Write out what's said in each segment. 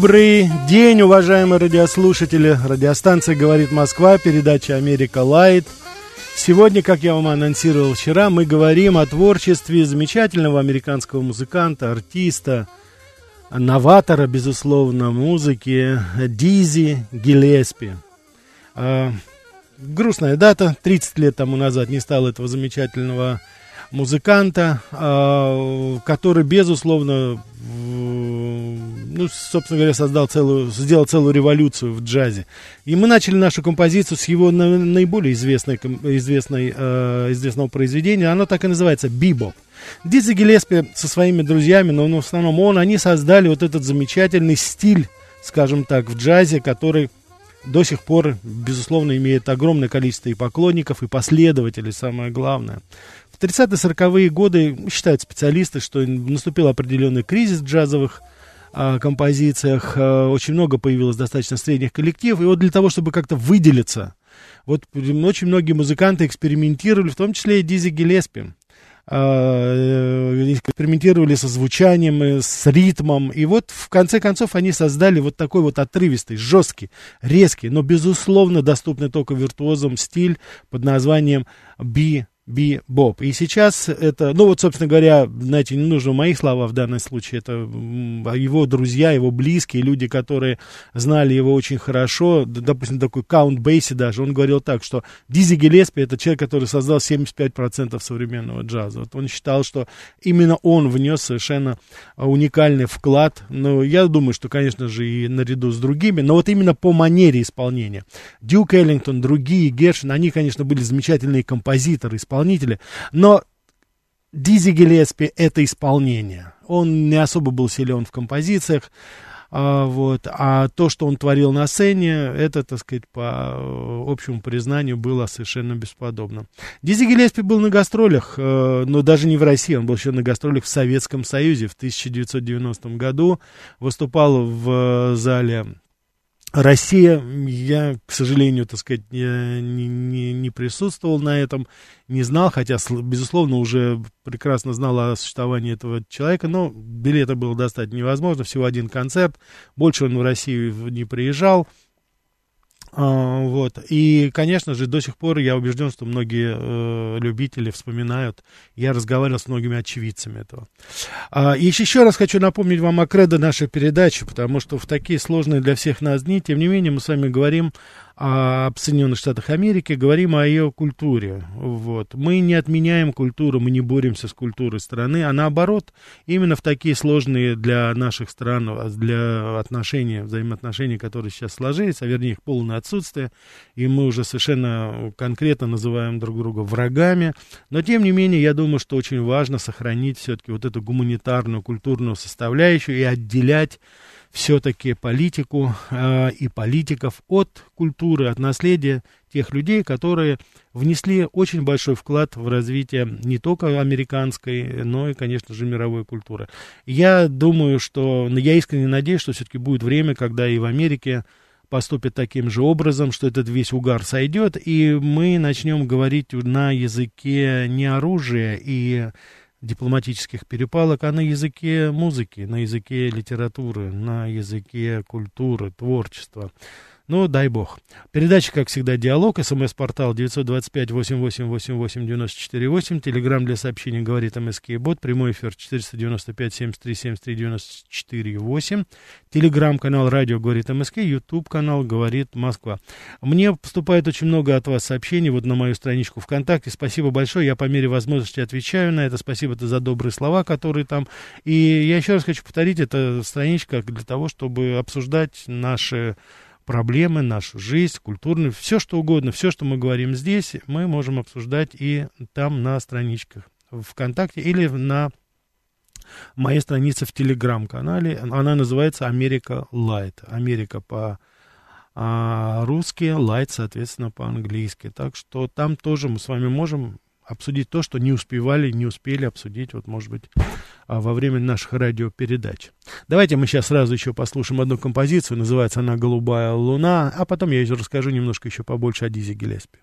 Добрый день, уважаемые радиослушатели. Радиостанция «Говорит Москва», передача «Америка Лайт». Сегодня, как я вам анонсировал вчера, мы говорим о творчестве замечательного американского музыканта, артиста, новатора, безусловно, музыки Дизи Гиллеспи. А, грустная дата, 30 лет тому назад не стало этого замечательного музыканта, а, который, безусловно, ну, собственно говоря, создал целую, сделал целую революцию в джазе. И мы начали нашу композицию с его наиболее известной, известной, э, известного произведения. Оно так и называется «Бибоп». Дизи Гелеспи со своими друзьями, но в основном он, они создали вот этот замечательный стиль, скажем так, в джазе, который до сих пор, безусловно, имеет огромное количество и поклонников, и последователей, самое главное. В 30-40-е годы считают специалисты, что наступил определенный кризис джазовых а, композициях. Очень много появилось достаточно средних коллективов. И вот для того, чтобы как-то выделиться, вот очень многие музыканты экспериментировали, в том числе и Дизи Гелеспи. А, э, экспериментировали со звучанием, э, с ритмом. И вот в конце концов они создали вот такой вот отрывистый, жесткий, резкий, но безусловно доступный только виртуозам стиль под названием Би Боб. И сейчас это, ну вот, собственно говоря, знаете, не нужно мои слова в данном случае, это его друзья, его близкие, люди, которые знали его очень хорошо, допустим, такой Каунт Бейси даже, он говорил так, что Дизи Гелеспи это человек, который создал 75% современного джаза. Вот он считал, что именно он внес совершенно уникальный вклад, но я думаю, что, конечно же, и наряду с другими, но вот именно по манере исполнения. Дюк Эллингтон, другие, Гершин, они, конечно, были замечательные композиторы, исполнители, исполнители, но Дизи Гелеспи это исполнение. Он не особо был силен в композициях, а, вот, а то, что он творил на сцене, это, так сказать, по общему признанию было совершенно бесподобно. Дизи Гелеспи был на гастролях, э, но даже не в России, он был еще на гастролях в Советском Союзе в 1990 году, выступал в зале Россия, я, к сожалению, так сказать, не, не, не присутствовал на этом, не знал, хотя, безусловно, уже прекрасно знал о существовании этого человека, но билета было достать невозможно, всего один концерт, больше он в Россию не приезжал, вот. И, конечно же, до сих пор я убежден, что многие э, любители вспоминают. Я разговаривал с многими очевидцами этого. А, и еще раз хочу напомнить вам о кредо нашей передачи, потому что в такие сложные для всех нас дни, тем не менее, мы с вами говорим об Соединенных Штатах Америки, говорим о ее культуре. Вот. Мы не отменяем культуру, мы не боремся с культурой страны, а наоборот, именно в такие сложные для наших стран, для отношений, взаимоотношений, которые сейчас сложились, а вернее их полное отсутствие, и мы уже совершенно конкретно называем друг друга врагами, но тем не менее, я думаю, что очень важно сохранить все-таки вот эту гуманитарную, культурную составляющую и отделять все-таки политику э, и политиков от культуры, от наследия тех людей, которые внесли очень большой вклад в развитие не только американской, но и, конечно же, мировой культуры. Я думаю, что, ну, я искренне надеюсь, что все-таки будет время, когда и в Америке поступит таким же образом, что этот весь угар сойдет, и мы начнем говорить на языке не оружия и дипломатических перепалок, а на языке музыки, на языке литературы, на языке культуры, творчества. Ну, дай бог. Передача, как всегда, «Диалог», смс-портал 925-8888-94-8, телеграмм для сообщений «Говорит МСК Бот», прямой эфир 495-73-73-94-8, телеграмм-канал «Радио Говорит МСК», ютуб-канал «Говорит Москва». Мне поступает очень много от вас сообщений вот на мою страничку ВКонтакте. Спасибо большое, я по мере возможности отвечаю на это. Спасибо за добрые слова, которые там. И я еще раз хочу повторить, это страничка для того, чтобы обсуждать наши проблемы, нашу жизнь, культурную, все что угодно, все, что мы говорим здесь, мы можем обсуждать и там на страничках ВКонтакте или на моей странице в Телеграм-канале. Она называется Америка Light. Америка по а, русски, Light, соответственно, по-английски. Так что там тоже мы с вами можем обсудить то, что не успевали, не успели обсудить, вот, может быть, а, во время наших радиопередач. Давайте мы сейчас сразу еще послушаем одну композицию, называется она «Голубая луна», а потом я расскажу немножко еще побольше о Диззи Гиллеспи.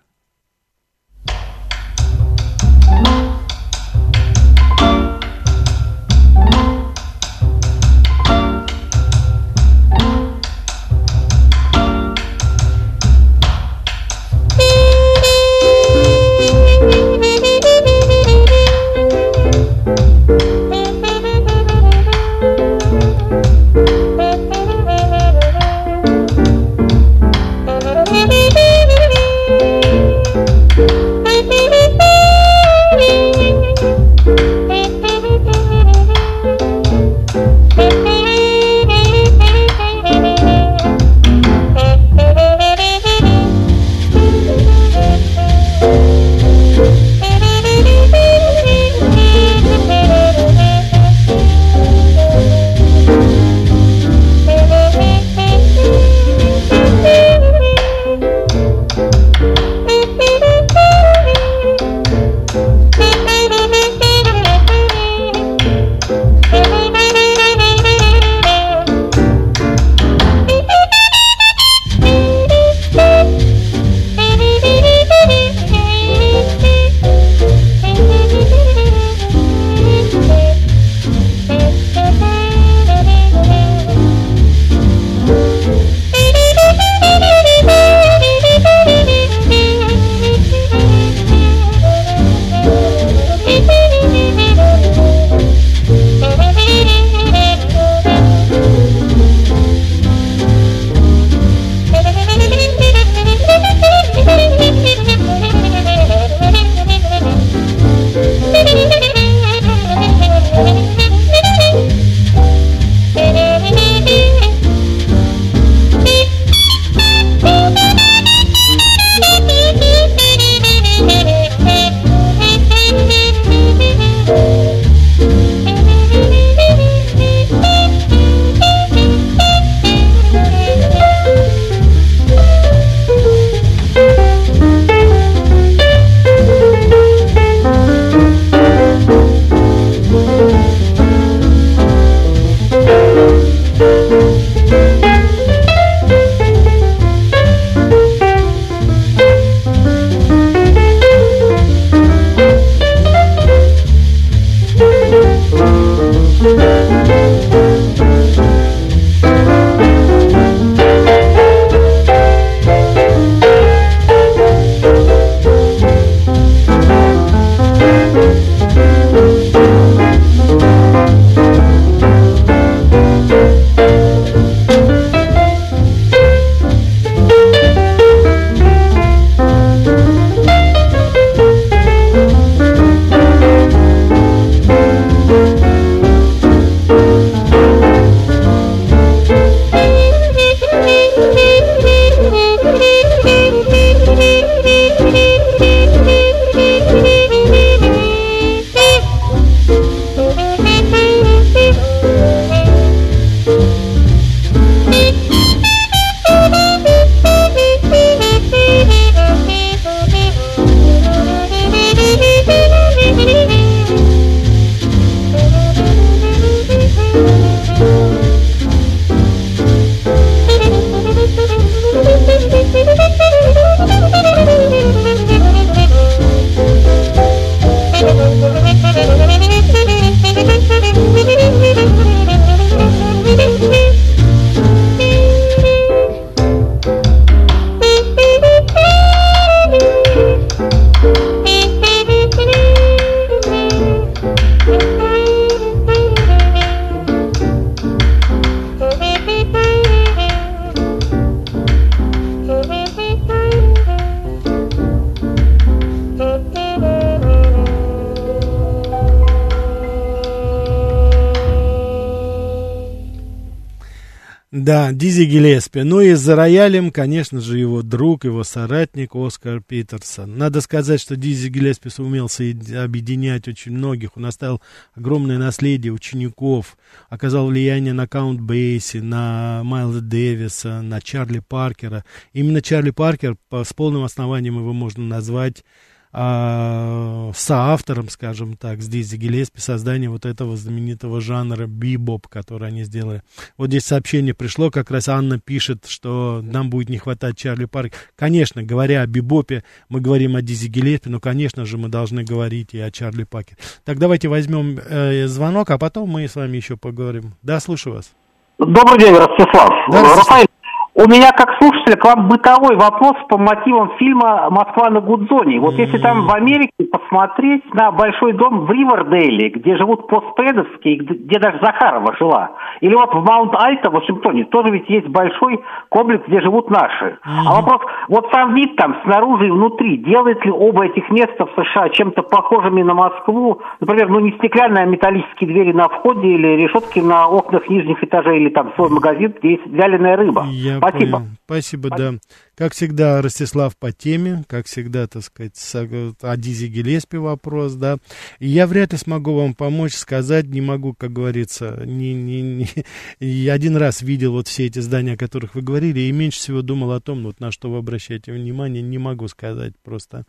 Да, Дизи Гелеспи. Ну и за роялем, конечно же, его друг, его соратник Оскар Питерсон. Надо сказать, что Дизи Гелеспи сумел объединять очень многих. Он оставил огромное наследие учеников, оказал влияние на Каунт Бейси, на Майлза Дэвиса, на Чарли Паркера. Именно Чарли Паркер, с полным основанием его можно назвать а, соавтором, скажем так, с Дизи Гелеспи создания вот этого знаменитого жанра бибоп, который они сделали. Вот здесь сообщение пришло, как раз Анна пишет, что нам будет не хватать Чарли Парк. Конечно, говоря о бибопе, мы говорим о Дизи Гелеспи, но, конечно же, мы должны говорить и о Чарли Паке. Так давайте возьмем э, звонок, а потом мы с вами еще поговорим. Да, слушаю вас. Добрый день, Ростислав. Да, Рафаэль, у меня как слушателя к вам бытовой вопрос по мотивам фильма «Москва на Гудзоне». Вот если там в Америке посмотреть на большой дом в Ривердейле, где живут постпредовские, где даже Захарова жила, или вот в Маунт-Альто в Вашингтоне, тоже ведь есть большой комплекс, где живут наши. А вопрос, вот сам вид там снаружи и внутри, делает ли оба этих места в США чем-то похожими на Москву? Например, ну не стеклянные, а металлические двери на входе или решетки на окнах нижних этажей или там свой магазин, где есть вяленая рыба. Я Спасибо. Понял. Спасибо, да. Как всегда, Ростислав по теме, как всегда, так сказать, о Дизе Гелеспи вопрос, да. И я вряд ли смогу вам помочь, сказать, не могу, как говорится, не, не, не. Я один раз видел вот все эти здания, о которых вы говорили, и меньше всего думал о том, вот на что вы обращаете внимание, не могу сказать просто.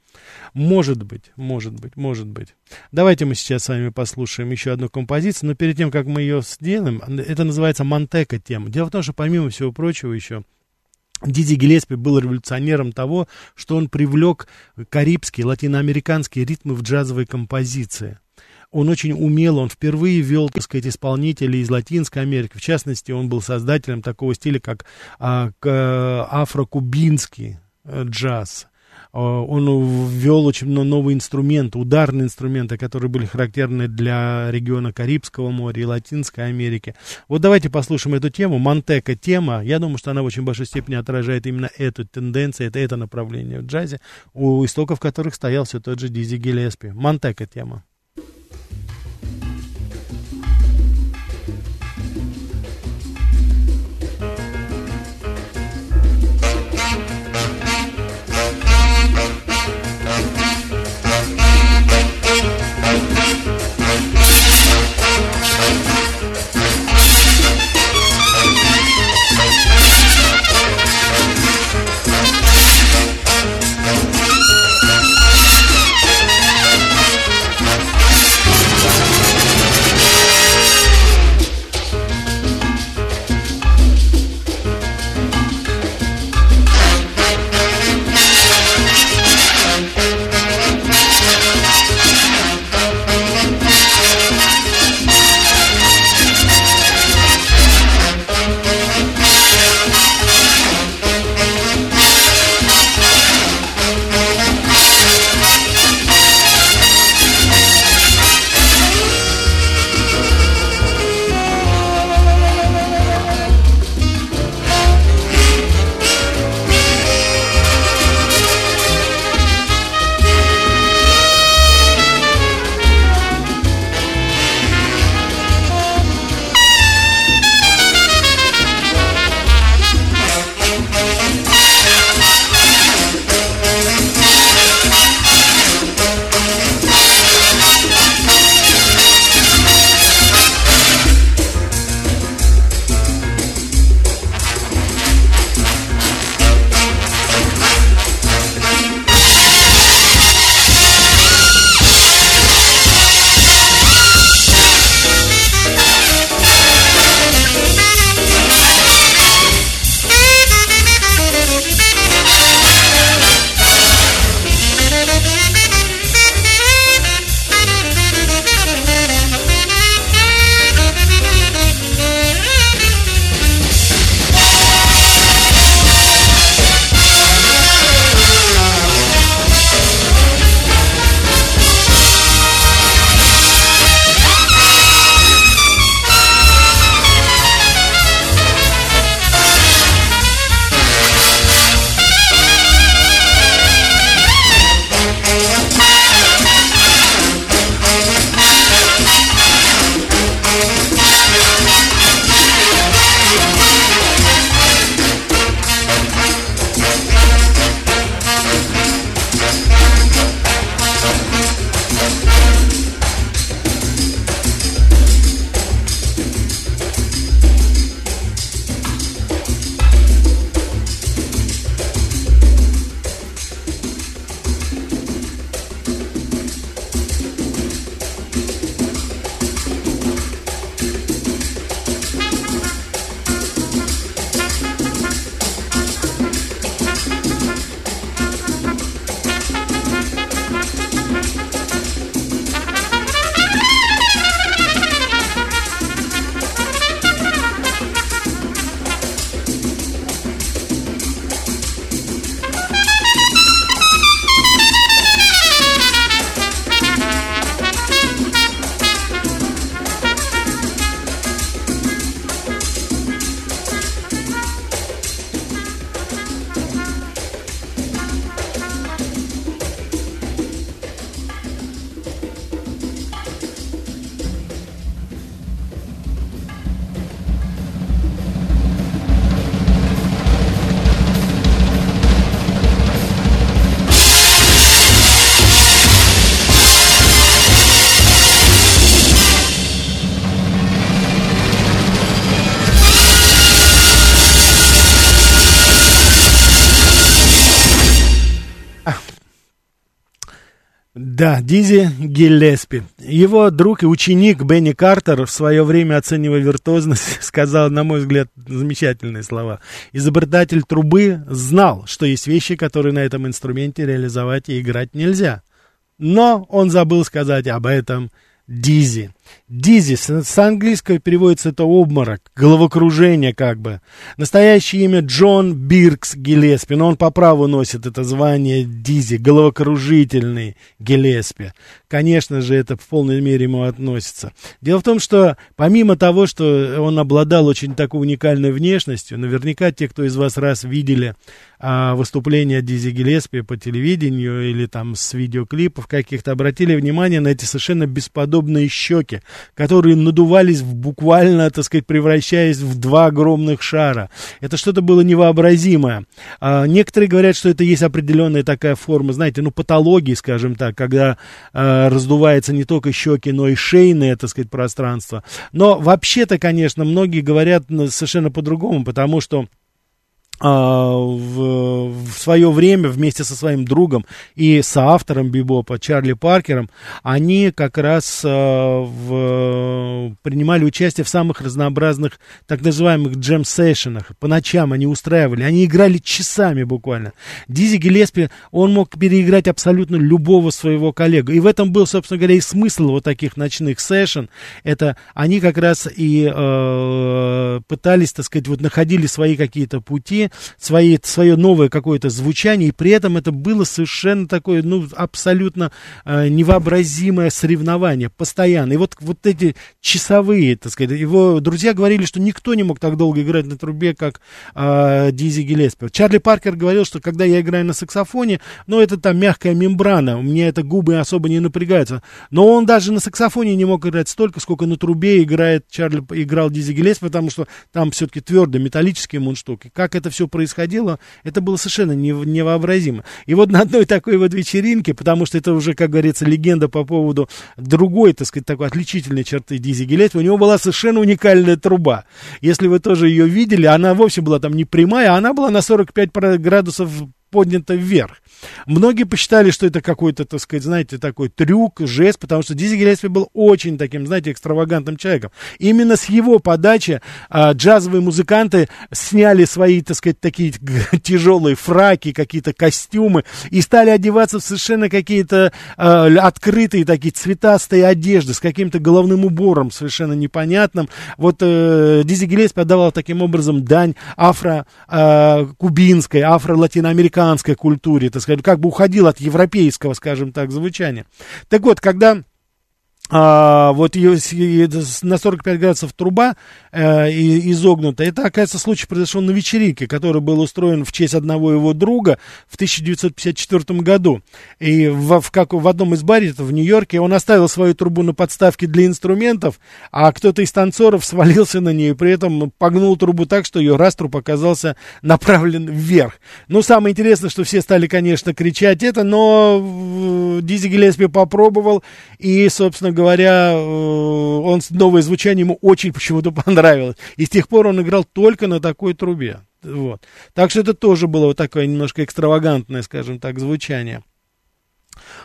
Может быть, может быть, может быть. Давайте мы сейчас с вами послушаем еще одну композицию, но перед тем, как мы ее сделаем, это называется Монтека тема. Дело в том, что помимо всего прочего еще Диди Гелеспи был революционером того, что он привлек карибские, латиноамериканские ритмы в джазовой композиции. Он очень умел, он впервые вел, так сказать, исполнителей из Латинской Америки. В частности, он был создателем такого стиля, как а, афрокубинский э, джаз. А, он ввел очень новые инструменты, ударные инструменты, которые были характерны для региона Карибского моря и Латинской Америки. Вот давайте послушаем эту тему. Монтека тема. Я думаю, что она в очень большой степени отражает именно эту тенденцию, это, это направление в джазе, у истоков которых стоял все тот же Дизи Гелеспи. Монтека тема. Дизи Гиллеспи. Его друг и ученик Бенни Картер в свое время, оценивая виртуозность, сказал, на мой взгляд, замечательные слова. Изобретатель трубы знал, что есть вещи, которые на этом инструменте реализовать и играть нельзя. Но он забыл сказать об этом Дизи. Дизи, с английского переводится это обморок, головокружение как бы. Настоящее имя Джон Биркс Гелеспи, но он по праву носит это звание Дизи, головокружительный Гелеспи. Конечно же, это в полной мере ему относится. Дело в том, что помимо того, что он обладал очень такой уникальной внешностью, наверняка те, кто из вас раз видели а, выступления Дизи Гелеспи по телевидению или там с видеоклипов каких-то, обратили внимание на эти совершенно бесподобные щеки, которые надувались в буквально, так сказать, превращаясь в два огромных шара. Это что-то было невообразимое. А, некоторые говорят, что это есть определенная такая форма, знаете, ну, патологии, скажем так, когда а, раздувается не только щеки, но и шейное, так сказать, пространство. Но вообще-то, конечно, многие говорят совершенно по-другому, потому что в, в свое время вместе со своим другом и соавтором Бибопа Чарли Паркером они как раз а, в, принимали участие в самых разнообразных так называемых джем-сессионах. По ночам они устраивали, они играли часами буквально. Дизи Гелеспи, он мог переиграть абсолютно любого своего коллегу. И в этом был, собственно говоря, и смысл вот таких ночных сессион. Это они как раз и э, пытались, так сказать, вот находили свои какие-то пути, свои, свое новое какое-то звучание, и при этом это было совершенно такое, ну, абсолютно э, невообразимое соревнование, постоянно. И вот, вот эти часовые, так сказать, его друзья говорили, что никто не мог так долго играть на трубе, как э, Дизи Гелеспи. Чарли Паркер говорил, что когда я играю на саксофоне, ну, это там мягкая мембрана, у меня это губы особо не напрягаются. Но он даже на саксофоне не мог играть столько, сколько на трубе играет Чарли, играл Дизи Гелеспи, потому что там все-таки твердые металлические мундштуки. Как это все все происходило, это было совершенно невообразимо. И вот на одной такой вот вечеринке, потому что это уже, как говорится, легенда по поводу другой, так сказать, такой отличительной черты Дизи Гиллеспи, у него была совершенно уникальная труба. Если вы тоже ее видели, она вовсе была там не прямая, а она была на 45 градусов поднята вверх. Многие посчитали, что это какой-то, так сказать, знаете, такой трюк, жест, потому что Дизи Гиллеспи был очень таким, знаете, экстравагантным человеком. Именно с его подачи а, джазовые музыканты сняли свои, так сказать, такие тяжелые фраки, какие-то костюмы и стали одеваться в совершенно какие-то а, открытые такие цветастые одежды с каким-то головным убором совершенно непонятным. Вот э, Дизи Гиллеспи отдавал таким образом дань афро-кубинской, а, афро-латиноамериканской культуре, так сказать, как бы уходил от европейского, скажем так, звучания. Так вот, когда а, вот ее, на 45 градусов труба э, изогнута. Это, оказывается, случай произошел на вечеринке, который был устроен в честь одного его друга в 1954 году. И в, в, как, в одном из баров в Нью-Йорке он оставил свою трубу на подставке для инструментов, а кто-то из танцоров свалился на нее и при этом погнул трубу так, что ее раструб оказался направлен вверх. Ну, самое интересное, что все стали, конечно, кричать это, но Дизи Гиллеспи попробовал и, собственно говоря, э, он новое звучание ему очень почему-то понравилось. И с тех пор он играл только на такой трубе. Вот. Так что это тоже было вот такое немножко экстравагантное, скажем так, звучание.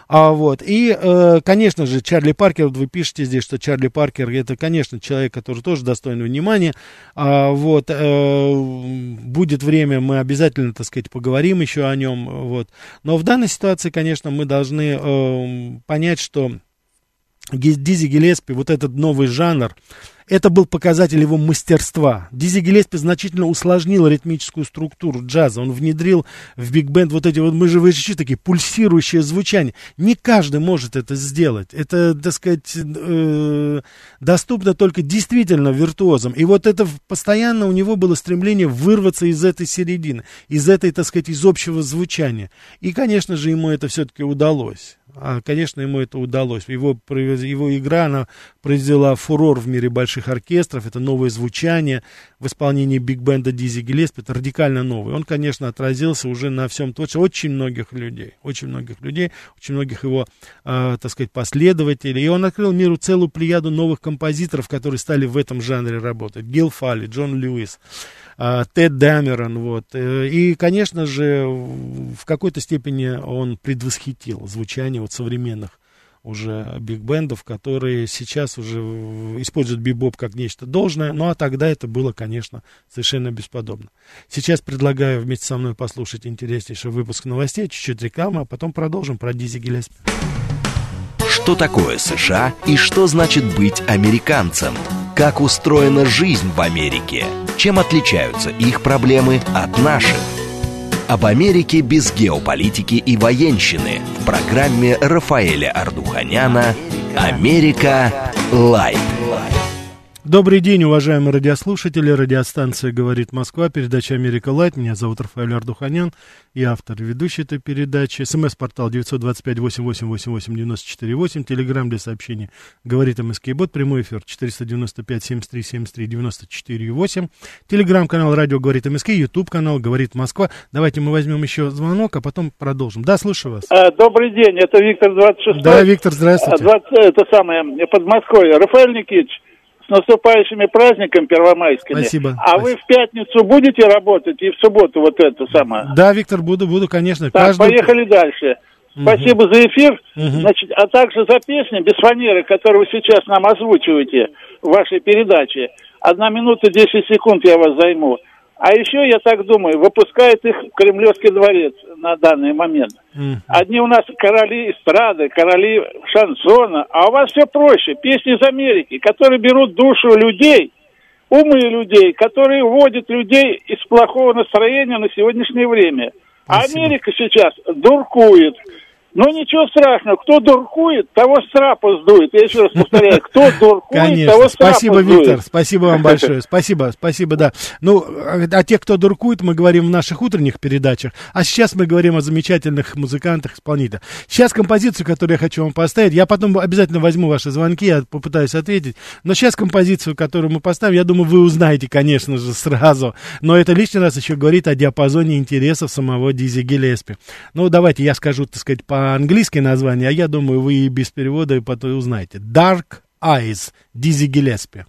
А, вот. И, э, конечно же, Чарли Паркер, вы пишете здесь, что Чарли Паркер, это, конечно, человек, который тоже достоин внимания. А, вот. Э, будет время, мы обязательно, так сказать, поговорим еще о нем. Вот. Но в данной ситуации, конечно, мы должны э, понять, что Дизи Гелеспи, вот этот новый жанр, это был показатель его мастерства. Дизи Гелеспи значительно усложнил ритмическую структуру джаза. Он внедрил в биг-бенд вот эти вот, мы же выучили такие пульсирующие звучания. Не каждый может это сделать. Это, так сказать, э, доступно только действительно виртуозам. И вот это постоянно у него было стремление вырваться из этой середины, из этой, так сказать, из общего звучания. И, конечно же, ему это все-таки удалось. А, конечно, ему это удалось. Его, его игра, она произвела фурор в мире больших оркестров, это новое звучание в исполнении биг-бенда Дизи Гиллеспи, это радикально новый. Он, конечно, отразился уже на всем творчестве очень многих людей, очень многих людей, очень многих его, э, так сказать, последователей. И он открыл миру целую плеяду новых композиторов, которые стали в этом жанре работать. Гил Фалли, Джон Льюис, Тед Дамерон, вот. Э, и, конечно же, в какой-то степени он предвосхитил звучание вот современных уже биг-бендов, которые сейчас уже используют бибоп как нечто должное, ну а тогда это было, конечно, совершенно бесподобно. Сейчас предлагаю вместе со мной послушать интереснейший выпуск новостей, чуть-чуть рекламы, а потом продолжим про Дизи Гиллеспи. Что такое США и что значит быть американцем? Как устроена жизнь в Америке? Чем отличаются их проблемы от наших? об Америке без геополитики и военщины в программе Рафаэля Ардуханяна «Америка. Light». Добрый день, уважаемые радиослушатели. Радиостанция «Говорит Москва», передача «Америка Light». Меня зовут Рафаэль Ардуханян, я автор и ведущий этой передачи. СМС-портал 925-88-88-94-8. Телеграмм для сообщений «Говорит МСК Бот». Прямой эфир 495-73-73-94-8. Телеграмм-канал «Радио Говорит МСК». Ютуб-канал «Говорит Москва». Давайте мы возьмем еще звонок, а потом продолжим. Да, слушаю вас. А, добрый день, это Виктор 26. Да, Виктор, здравствуйте. 20, это самое, под Москвой. Рафаэль Никитич, с наступающими праздниками первомайскими. Спасибо. А Спасибо. вы в пятницу будете работать и в субботу вот это самое? Да, Виктор, буду, буду, конечно. Так, Каждую- поехали дальше. Спасибо за эфир, Мгм. значит, а также за песни без фанеры, которые вы сейчас нам озвучиваете в вашей передаче. Одна минута 10 секунд я вас займу. А еще, я так думаю, выпускает их Кремлевский дворец на данный момент. Одни у нас короли эстрады, короли шансона, а у вас все проще. Песни из Америки, которые берут душу людей, умы людей, которые вводят людей из плохого настроения на сегодняшнее время. А. Америка сейчас дуркует. Ну ничего страшного, кто дуркует, того страпа сдует. Я еще раз повторяю, кто дуркует, Конечно. того страпа Спасибо, сдует. Виктор. Спасибо вам большое. Спасибо, спасибо, да. Ну, о тех, кто дуркует, мы говорим в наших утренних передачах. А сейчас мы говорим о замечательных музыкантах, исполнителях. Сейчас композицию, которую я хочу вам поставить, я потом обязательно возьму ваши звонки, я попытаюсь ответить. Но сейчас композицию, которую мы поставим, я думаю, вы узнаете, конечно же, сразу. Но это лишний раз еще говорит о диапазоне интересов самого Дизи Гиллеспи. Ну, давайте я скажу, так сказать, по-английски название, а я думаю, вы и без перевода и потом узнаете. Dark Eyes, Дизи Гиллеспи.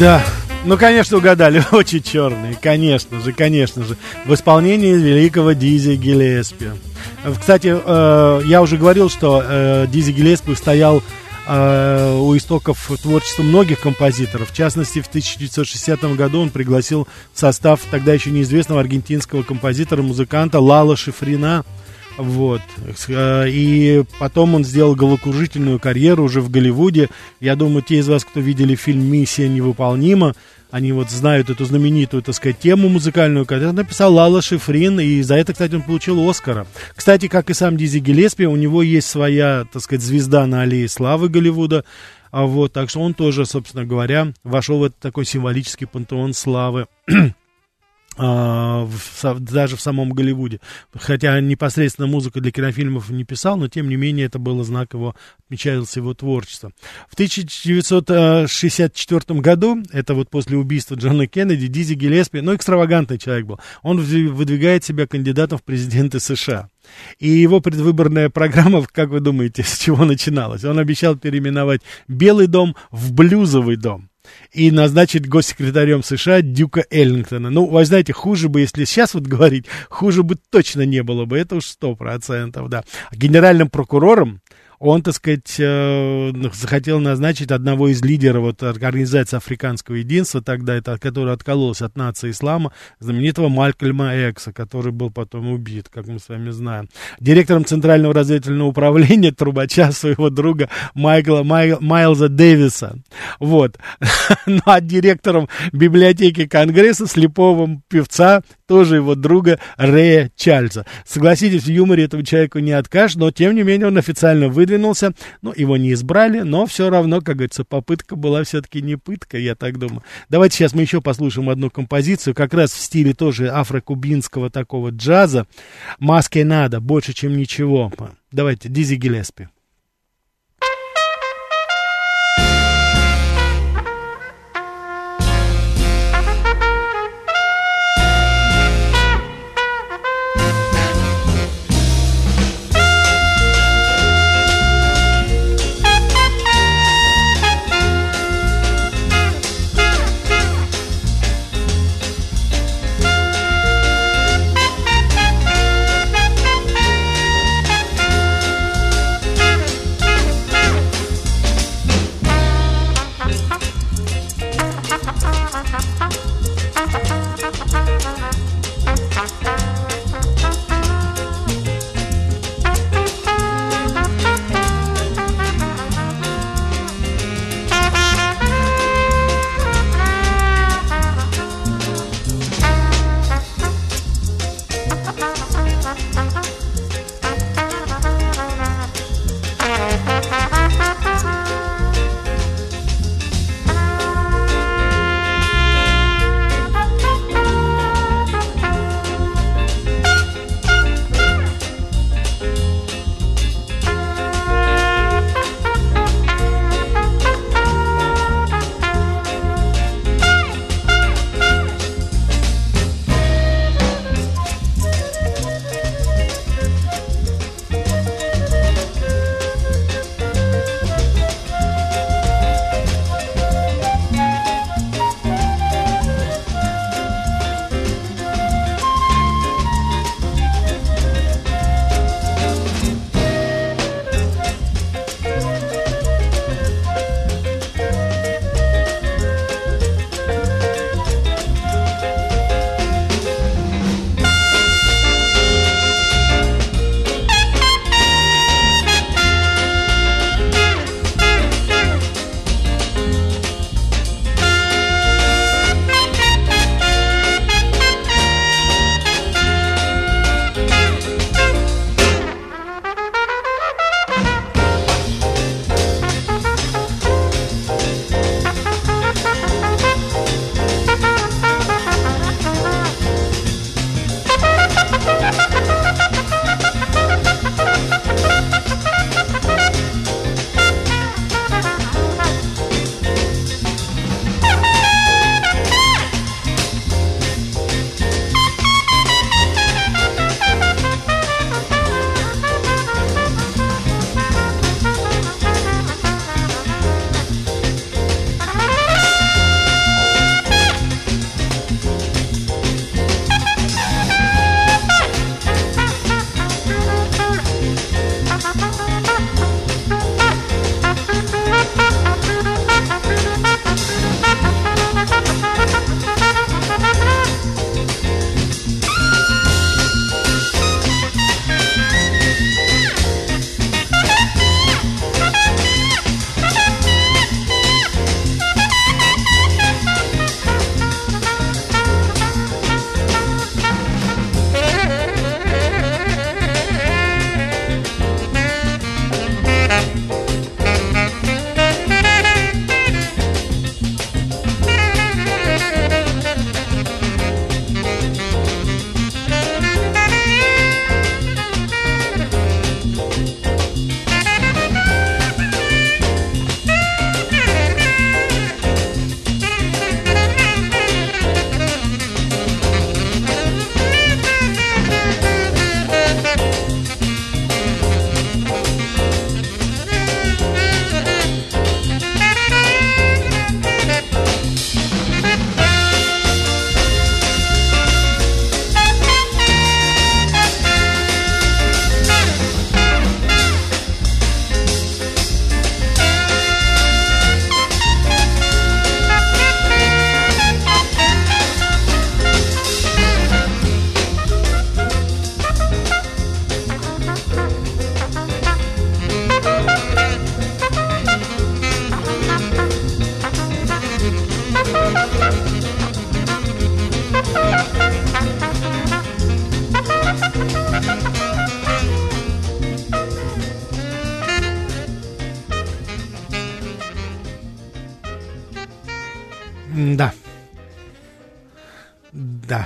Да, ну, конечно, угадали. Очень черные, конечно же, конечно же. В исполнении великого Дизи Гиллеспи. Кстати, э, я уже говорил, что э, Дизи Гиллеспи стоял э, у истоков творчества многих композиторов. В частности, в 1960 году он пригласил в состав тогда еще неизвестного аргентинского композитора-музыканта Лала Шифрина. Вот. И потом он сделал головокружительную карьеру уже в Голливуде. Я думаю, те из вас, кто видели фильм «Миссия невыполнима», они вот знают эту знаменитую, так сказать, тему музыкальную, которую написал Лала Шифрин, и за это, кстати, он получил Оскара. Кстати, как и сам Дизи Гелеспи, у него есть своя, так сказать, звезда на аллее славы Голливуда, а вот, так что он тоже, собственно говоря, вошел в этот такой символический пантеон славы. А, даже в самом Голливуде. Хотя непосредственно музыку для кинофильмов не писал, но тем не менее это было знак его, отмечалось его творчество. В 1964 году, это вот после убийства Джона Кеннеди, Дизи Гелеспи, ну, экстравагантный человек был, он выдвигает себя кандидатом в президенты США. И его предвыборная программа, как вы думаете, с чего начиналась? Он обещал переименовать Белый дом в Блюзовый дом и назначить госсекретарем США Дюка Эллингтона. Ну, вы знаете, хуже бы, если сейчас вот говорить, хуже бы точно не было бы, это уж сто процентов, да. Генеральным прокурором он, так сказать, э, захотел назначить одного из лидеров вот, организации Африканского единства, тогда это, который откололся от нации ислама, знаменитого Малькольма Экса, который был потом убит, как мы с вами знаем. Директором Центрального разведывательного управления трубача своего друга Майкла, Май, Майлза Дэвиса. Вот. ну, а директором библиотеки Конгресса слепого певца тоже его друга Рэя Чарльза. Согласитесь, в юморе этого человека не откажешь, но тем не менее он официально выдвинулся. Ну, его не избрали, но все равно, как говорится, попытка была все-таки не пытка, я так думаю. Давайте сейчас мы еще послушаем одну композицию, как раз в стиле тоже афрокубинского такого джаза. «Маске надо, больше, чем ничего». Давайте, Дизи Гелеспи.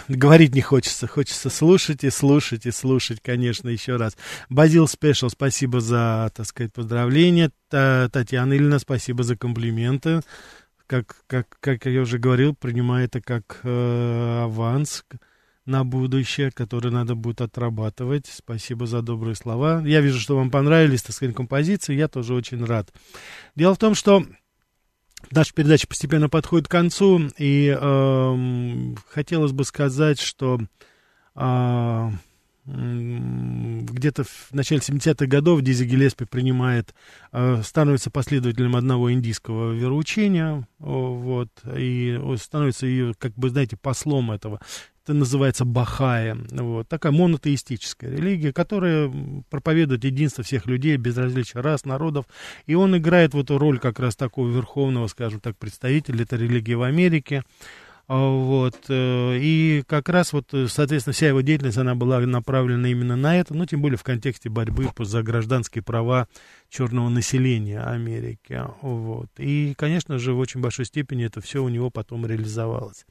Говорить не хочется, хочется слушать и слушать и слушать, конечно, еще раз. Базил Спешл, спасибо за, так сказать, поздравления. Татьяна Ильина, спасибо за комплименты. Как, как, как я уже говорил, принимаю это как э, аванс на будущее, который надо будет отрабатывать. Спасибо за добрые слова. Я вижу, что вам понравились, так сказать, композиции. Я тоже очень рад. Дело в том, что Наша передача постепенно подходит к концу, и э, хотелось бы сказать, что э, где-то в начале 70-х годов Дизи Гелеспи принимает, э, становится последователем одного индийского вероучения, вот, и становится ее, как бы, знаете, послом этого это называется Бахая. Вот. Такая монотеистическая религия, которая проповедует единство всех людей, без различия рас, народов. И он играет в эту роль как раз такого верховного, скажем так, представителя этой религии в Америке. А, вот, э, и как раз вот, э, соответственно, вся его деятельность, она была направлена именно на это, ну, тем более в контексте борьбы за гражданские права черного населения Америки. Вот. И, конечно же, в очень большой степени это все у него потом реализовалось.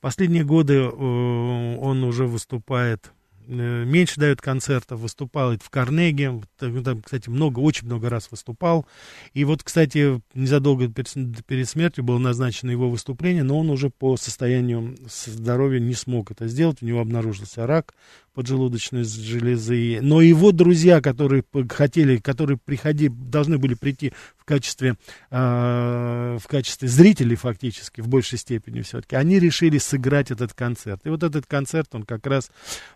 Последние годы э, он уже выступает меньше дает концертов, выступал в Карнеге, там, кстати, много, очень много раз выступал. И вот, кстати, незадолго перед смертью было назначено его выступление, но он уже по состоянию здоровья не смог это сделать, у него обнаружился рак поджелудочной железы. Но его друзья, которые хотели, которые приходи, должны были прийти в качестве, э, в качестве зрителей фактически, в большей степени все-таки, они решили сыграть этот концерт. И вот этот концерт, он как раз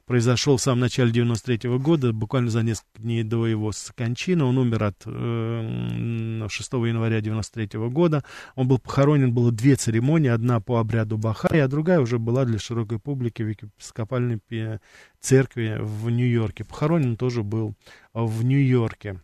произошел в самом начале 93 -го года, буквально за несколько дней до его кончины. Он умер от э, 6 января 93 -го года. Он был похоронен, было две церемонии, одна по обряду Бахаи, а другая уже была для широкой публики в епископальной церкви в Нью-Йорке. Похоронен он тоже был в Нью-Йорке.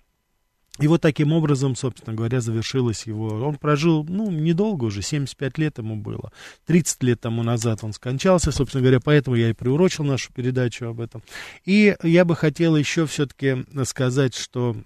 И вот таким образом, собственно говоря, завершилось его. Он прожил, ну, недолго уже, 75 лет ему было. 30 лет тому назад он скончался, собственно говоря, поэтому я и приурочил нашу передачу об этом. И я бы хотел еще все-таки сказать, что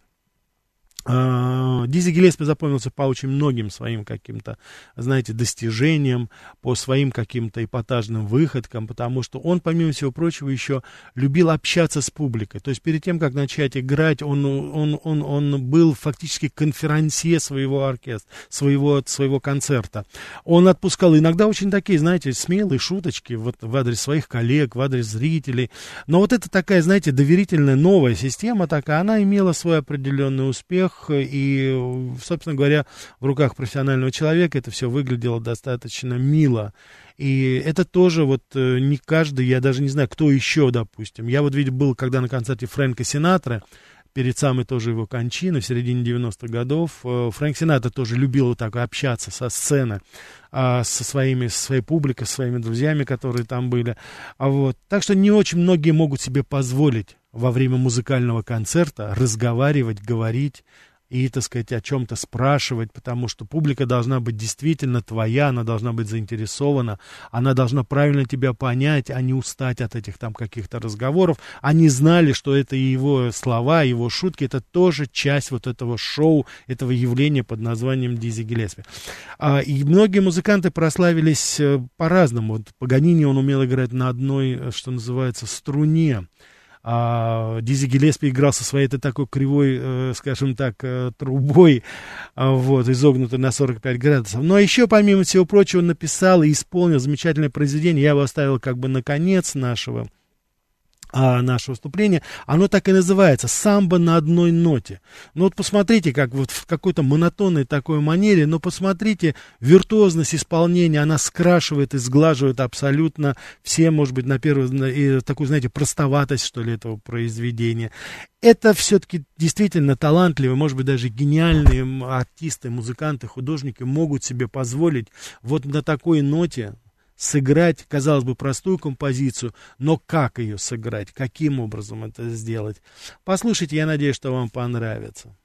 Дизи Гелеспи запомнился по очень многим своим каким-то, знаете, достижениям, по своим каким-то эпатажным выходкам, потому что он, помимо всего прочего, еще любил общаться с публикой. То есть перед тем, как начать играть, он, он, он, он был фактически конферансье своего оркестра, своего, своего концерта. Он отпускал иногда очень такие, знаете, смелые шуточки вот, в адрес своих коллег, в адрес зрителей. Но вот это такая, знаете, доверительная новая система такая, она имела свой определенный успех, руках, и, собственно говоря, в руках профессионального человека это все выглядело достаточно мило. И это тоже вот э, не каждый, я даже не знаю, кто еще, допустим. Я вот видел, был когда на концерте Фрэнка Синатра, перед самой тоже его кончины, в середине 90-х годов. Э, Фрэнк Синатра тоже любил вот так общаться со сцены, а, со, своими, со своей публикой, со своими друзьями, которые там были. А вот. Так что не очень многие могут себе позволить во время музыкального концерта разговаривать, говорить и, так сказать, о чем-то спрашивать, потому что публика должна быть действительно твоя, она должна быть заинтересована, она должна правильно тебя понять, а не устать от этих там каких-то разговоров. Они знали, что это его слова, его шутки, это тоже часть вот этого шоу, этого явления под названием Дизи Гелеспи. А, и многие музыканты прославились э, по-разному. Вот Паганини он умел играть на одной, э, что называется, струне а, Дизи Гелеспи играл со своей такой кривой, э, скажем так, э, трубой, э, вот, изогнутой на 45 градусов. Но еще, помимо всего прочего, написал и исполнил замечательное произведение. Я его оставил как бы на конец нашего а, наше выступление, оно так и называется «Самбо на одной ноте». Ну вот посмотрите, как вот в какой-то монотонной такой манере, но посмотрите, виртуозность исполнения, она скрашивает и сглаживает абсолютно все, может быть, на первый, и такую, знаете, простоватость, что ли, этого произведения. Это все-таки действительно талантливые, может быть, даже гениальные артисты, музыканты, художники могут себе позволить вот на такой ноте сыграть, казалось бы, простую композицию, но как ее сыграть, каким образом это сделать. Послушайте, я надеюсь, что вам понравится.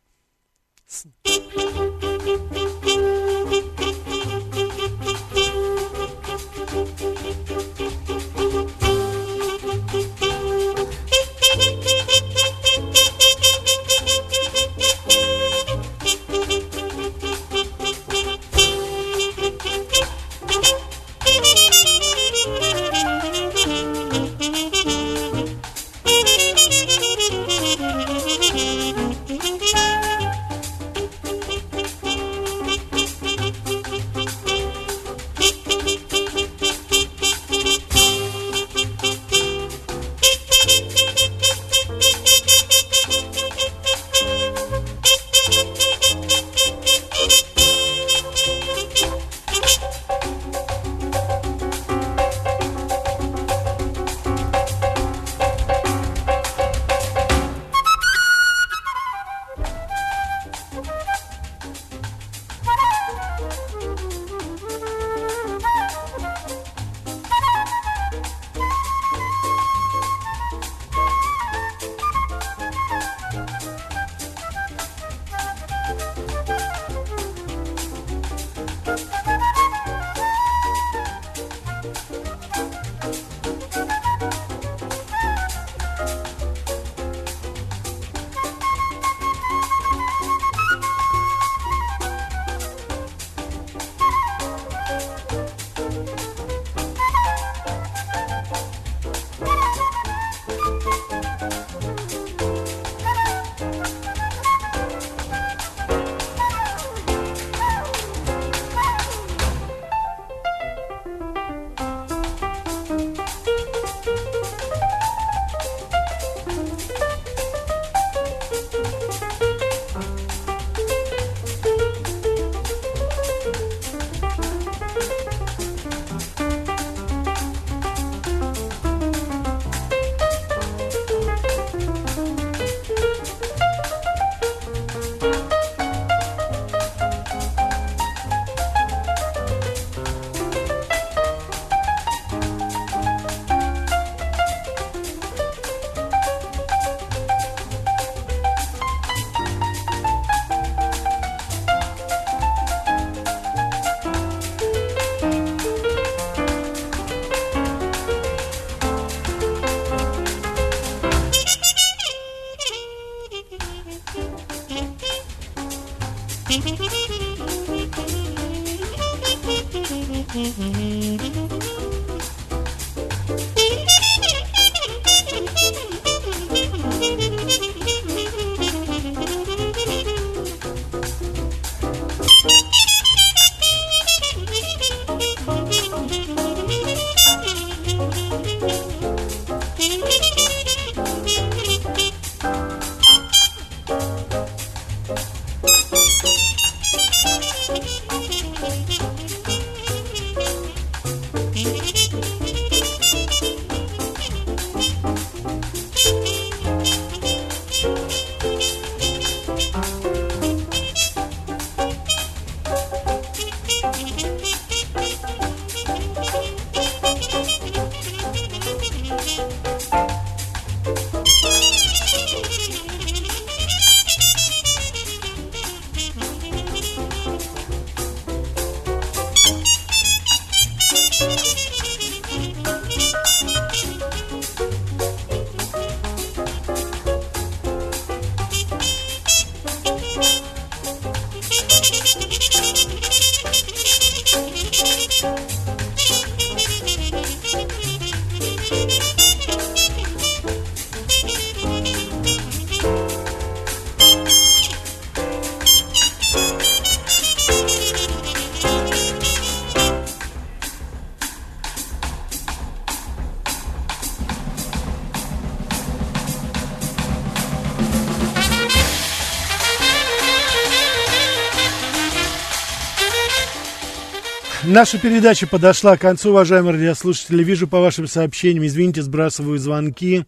Наша передача подошла к концу, уважаемые радиослушатели. Вижу по вашим сообщениям, извините, сбрасываю звонки.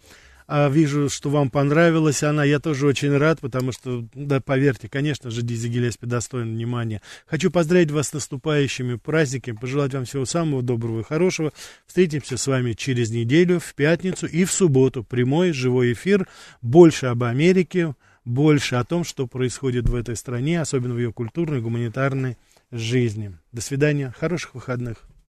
А, вижу, что вам понравилась она. Я тоже очень рад, потому что, да, поверьте, конечно же, Дизи Гелеспи достоин внимания. Хочу поздравить вас с наступающими праздниками, пожелать вам всего самого доброго и хорошего. Встретимся с вами через неделю, в пятницу и в субботу. Прямой, живой эфир. Больше об Америке, больше о том, что происходит в этой стране, особенно в ее культурной, гуманитарной жизни. До свидания, хороших выходных.